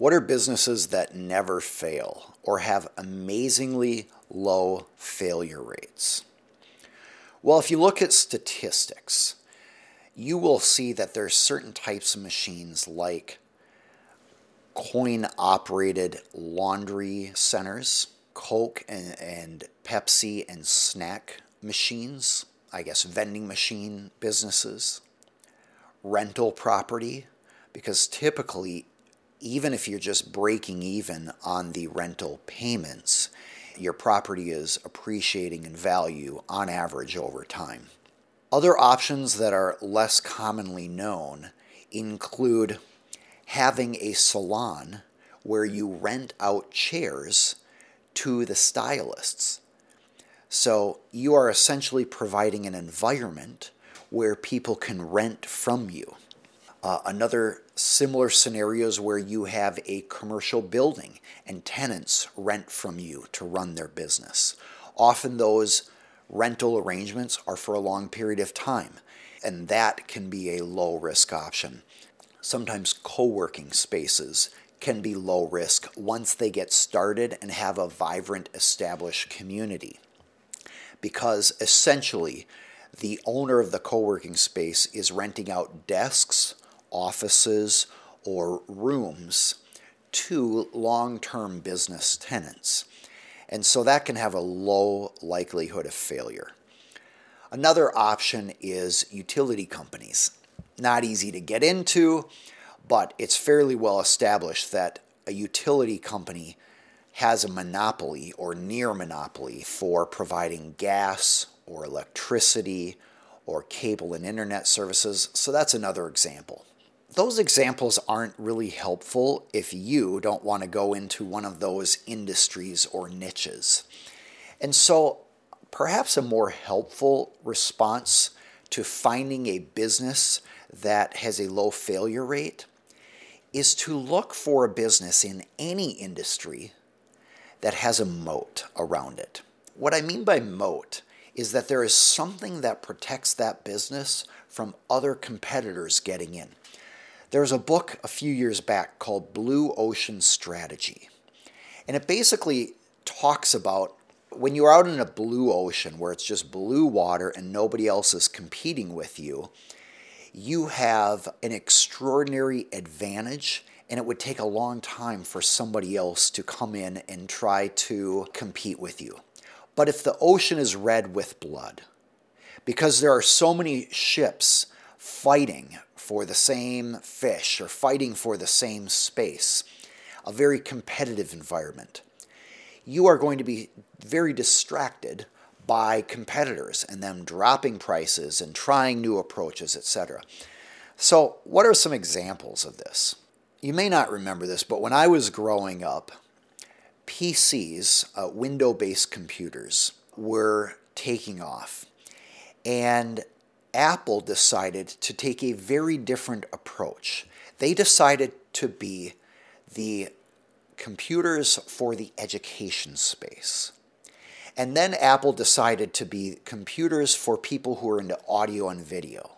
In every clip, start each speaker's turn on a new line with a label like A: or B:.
A: What are businesses that never fail or have amazingly low failure rates? Well, if you look at statistics, you will see that there are certain types of machines like coin operated laundry centers, Coke and, and Pepsi and snack machines, I guess vending machine businesses, rental property, because typically even if you're just breaking even on the rental payments, your property is appreciating in value on average over time. Other options that are less commonly known include having a salon where you rent out chairs to the stylists. So you are essentially providing an environment where people can rent from you. Uh, another similar scenarios where you have a commercial building and tenants rent from you to run their business. Often those rental arrangements are for a long period of time, and that can be a low risk option. Sometimes co working spaces can be low risk once they get started and have a vibrant established community. Because essentially, the owner of the co working space is renting out desks offices or rooms to long term business tenants. And so that can have a low likelihood of failure. Another option is utility companies. Not easy to get into, but it's fairly well established that a utility company has a monopoly or near monopoly for providing gas or electricity or cable and internet services. So that's another example those examples aren't really helpful if you don't want to go into one of those industries or niches. And so, perhaps a more helpful response to finding a business that has a low failure rate is to look for a business in any industry that has a moat around it. What I mean by moat is that there is something that protects that business from other competitors getting in. There was a book a few years back called Blue Ocean Strategy. And it basically talks about when you're out in a blue ocean where it's just blue water and nobody else is competing with you, you have an extraordinary advantage and it would take a long time for somebody else to come in and try to compete with you. But if the ocean is red with blood, because there are so many ships fighting for the same fish or fighting for the same space, a very competitive environment, you are going to be very distracted by competitors and them dropping prices and trying new approaches, etc. So, what are some examples of this? You may not remember this, but when I was growing up, PCs, uh, window based computers, were taking off. And Apple decided to take a very different approach. They decided to be the computers for the education space. And then Apple decided to be computers for people who are into audio and video.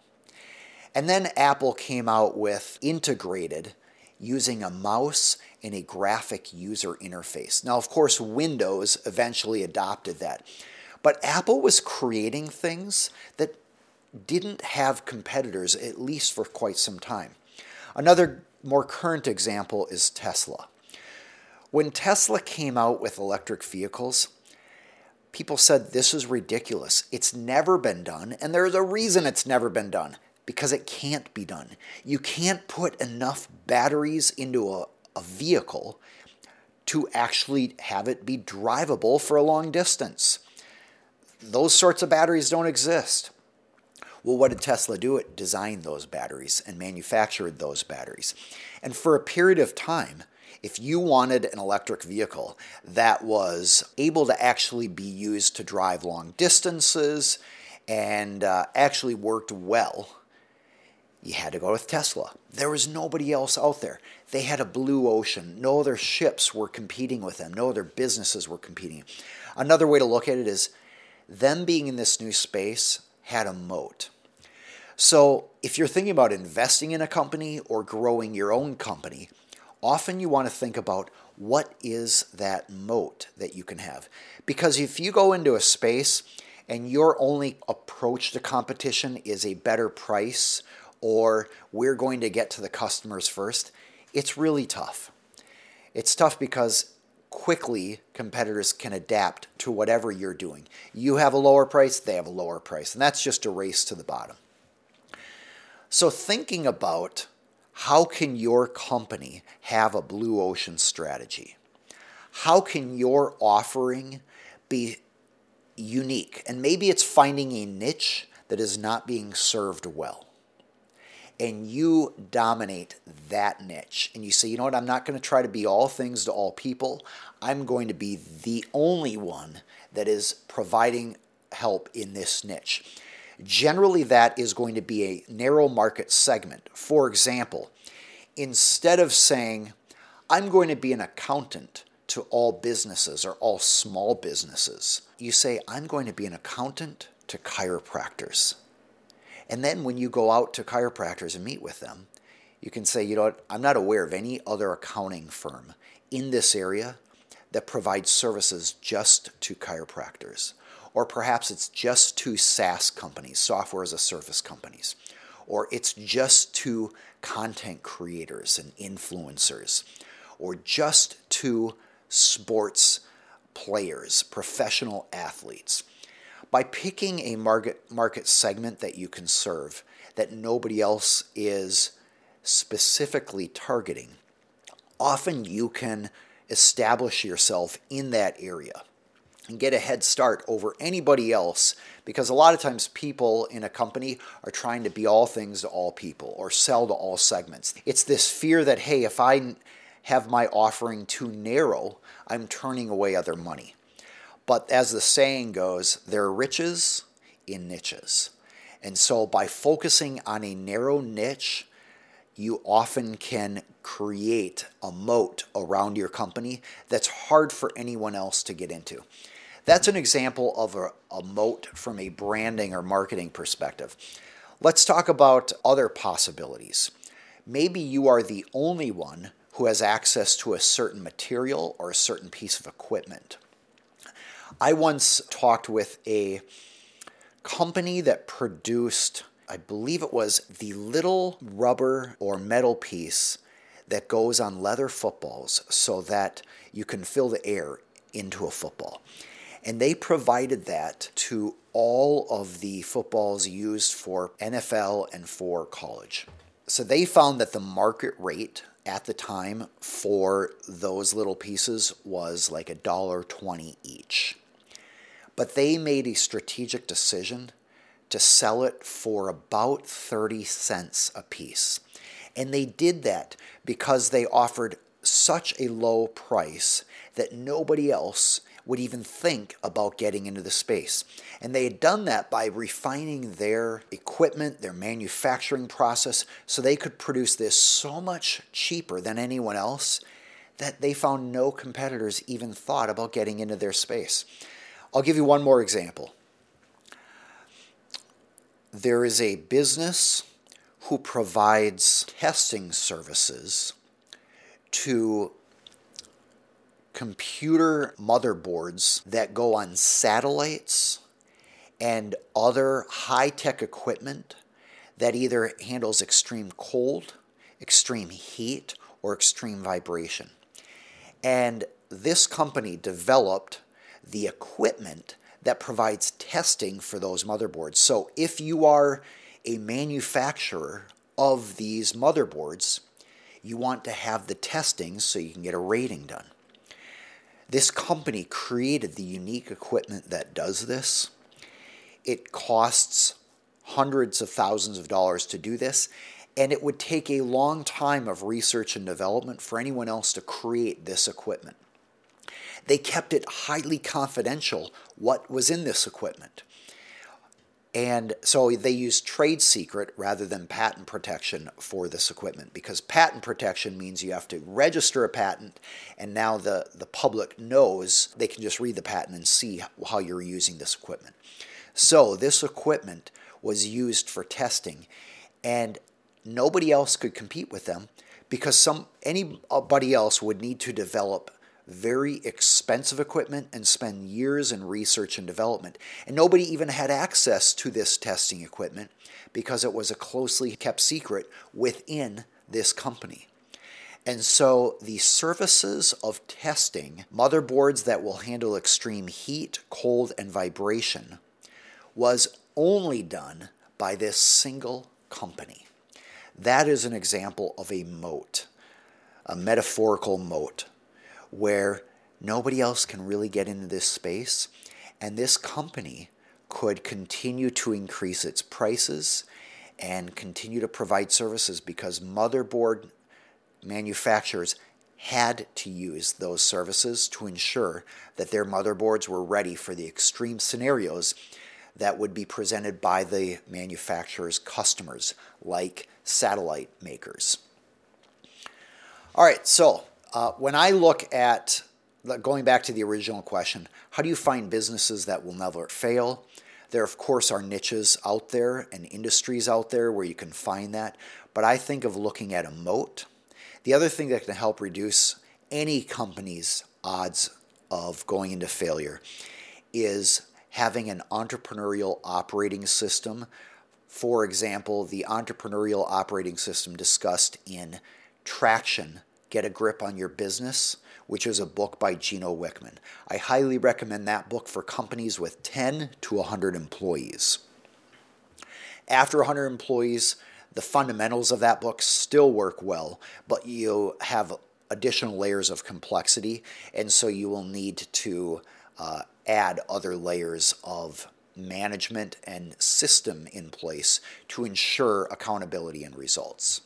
A: And then Apple came out with integrated using a mouse and a graphic user interface. Now, of course, Windows eventually adopted that. But Apple was creating things that didn't have competitors, at least for quite some time. Another more current example is Tesla. When Tesla came out with electric vehicles, people said this is ridiculous. It's never been done, and there's a reason it's never been done because it can't be done. You can't put enough batteries into a, a vehicle to actually have it be drivable for a long distance. Those sorts of batteries don't exist. Well, what did Tesla do? It designed those batteries and manufactured those batteries. And for a period of time, if you wanted an electric vehicle that was able to actually be used to drive long distances and uh, actually worked well, you had to go with Tesla. There was nobody else out there. They had a blue ocean. No other ships were competing with them. No other businesses were competing. Another way to look at it is them being in this new space had a moat. So, if you're thinking about investing in a company or growing your own company, often you want to think about what is that moat that you can have. Because if you go into a space and your only approach to competition is a better price or we're going to get to the customers first, it's really tough. It's tough because quickly competitors can adapt to whatever you're doing. You have a lower price, they have a lower price, and that's just a race to the bottom. So thinking about how can your company have a blue ocean strategy? How can your offering be unique? And maybe it's finding a niche that is not being served well. And you dominate that niche. And you say, you know what, I'm not going to try to be all things to all people. I'm going to be the only one that is providing help in this niche. Generally, that is going to be a narrow market segment. For example, instead of saying, I'm going to be an accountant to all businesses or all small businesses, you say, I'm going to be an accountant to chiropractors. And then when you go out to chiropractors and meet with them, you can say, you know what, I'm not aware of any other accounting firm in this area that provides services just to chiropractors. Or perhaps it's just to SaaS companies, software as a service companies. Or it's just to content creators and influencers. Or just to sports players, professional athletes. By picking a market, market segment that you can serve that nobody else is specifically targeting, often you can establish yourself in that area and get a head start over anybody else because a lot of times people in a company are trying to be all things to all people or sell to all segments. It's this fear that, hey, if I have my offering too narrow, I'm turning away other money. But as the saying goes, there are riches in niches. And so by focusing on a narrow niche, you often can create a moat around your company that's hard for anyone else to get into. That's an example of a, a, moat from a branding or marketing perspective. Let's talk about other possibilities. Maybe you are the only one who has access to a certain material or a certain piece of equipment. I once talked with a company that produced I believe it was the little rubber or metal piece that goes on leather footballs so that you can fill the air into a football. And they provided that to all of the footballs used for NFL and for college. So they found that the market rate at the time for those little pieces was like a dollar twenty each. But they made a strategic decision to sell it for about 30 cents a piece. And they did that because they offered such a low price that nobody else would even think about getting into the space. And they had done that by refining their equipment, their manufacturing process, so they could produce this so much cheaper than anyone else that they found no competitors even thought about getting into their space. I'll give you one more example there is a business who provides testing services to computer motherboards that go on satellites and other high tech equipment that either handles extreme cold, extreme heat, or extreme vibration. And this company developed the equipment that provides testing for those motherboards. So if you are a manufacturer of these motherboards, you want to have the testing so you can get a rating done. This company created the unique equipment that does this. It costs hundreds of thousands of dollars to do this, and it would take a long time of research and development for anyone else to create this equipment. They kept it highly confidential what was in this equipment. And so they used trade secret rather than patent protection for this equipment because patent protection means you have to register a patent and now the, the public knows they can just read the patent and see how you're using this equipment. So this equipment was used for testing and nobody else could compete with them because some anybody else would need to develop very expensive equipment and spend years in research and development. And nobody even had access to this testing equipment because it was a closely kept secret within this company. And so the services of testing motherboards that will handle extreme heat, cold, and vibration was only done by this single company. That is an example of a moat, a metaphorical moat, where nobody else can really get into this space. And this company could continue to increase its prices and continue to provide services because motherboard manufacturers had to use those services to ensure that their motherboards were ready for the extreme scenarios that would be presented by the manufacturer's customers, like satellite makers. All right, so uh, when I look at going back to the original question, how do you find businesses that will never fail? There, of course, are niches out there and industries out there where you can find that, but I think of looking at a moat. The other thing that can help reduce any company's odds of going into failure is having an entrepreneurial operating system. For example, the entrepreneurial operating system discussed in Traction Get a Grip on Your Business, which is a book by Gino Wickman. I highly recommend that book for companies with 10 to 100 employees. After 100 employees, the fundamentals of that book still work well, but you have additional layers of complexity, and so you will need to uh, add other layers of management and system in place to ensure accountability and results.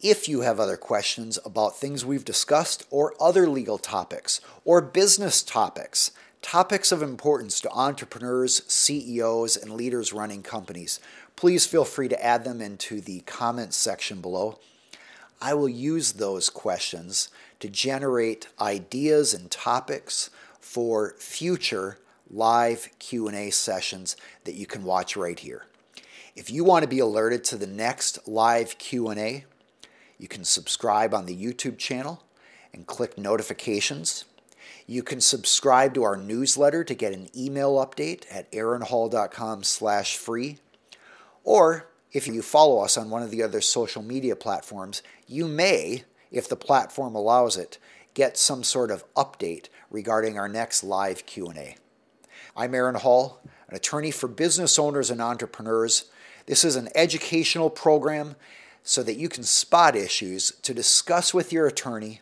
A: If you have other questions about things we've discussed or other legal topics or business topics, topics of importance to entrepreneurs, CEOs, and leaders running companies, please feel free to add them into the comments section below. I will use those questions to generate ideas and topics for future live Q&A sessions that you can watch right here. If you want to be alerted to the next live Q&A, you can subscribe on the YouTube channel and click notifications. You can subscribe to our newsletter to get an email update at aaronhall.com/free. Or if you follow us on one of the other social media platforms, you may, if the platform allows it, get some sort of update regarding our next live Q&A. I'm Aaron Hall, an attorney for business owners and entrepreneurs. This is an educational program so that you can spot issues to discuss with your attorney,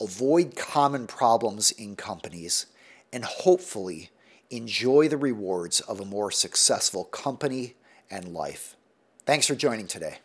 A: avoid common problems in companies, and hopefully enjoy the rewards of a more successful company and life. Thanks for joining today.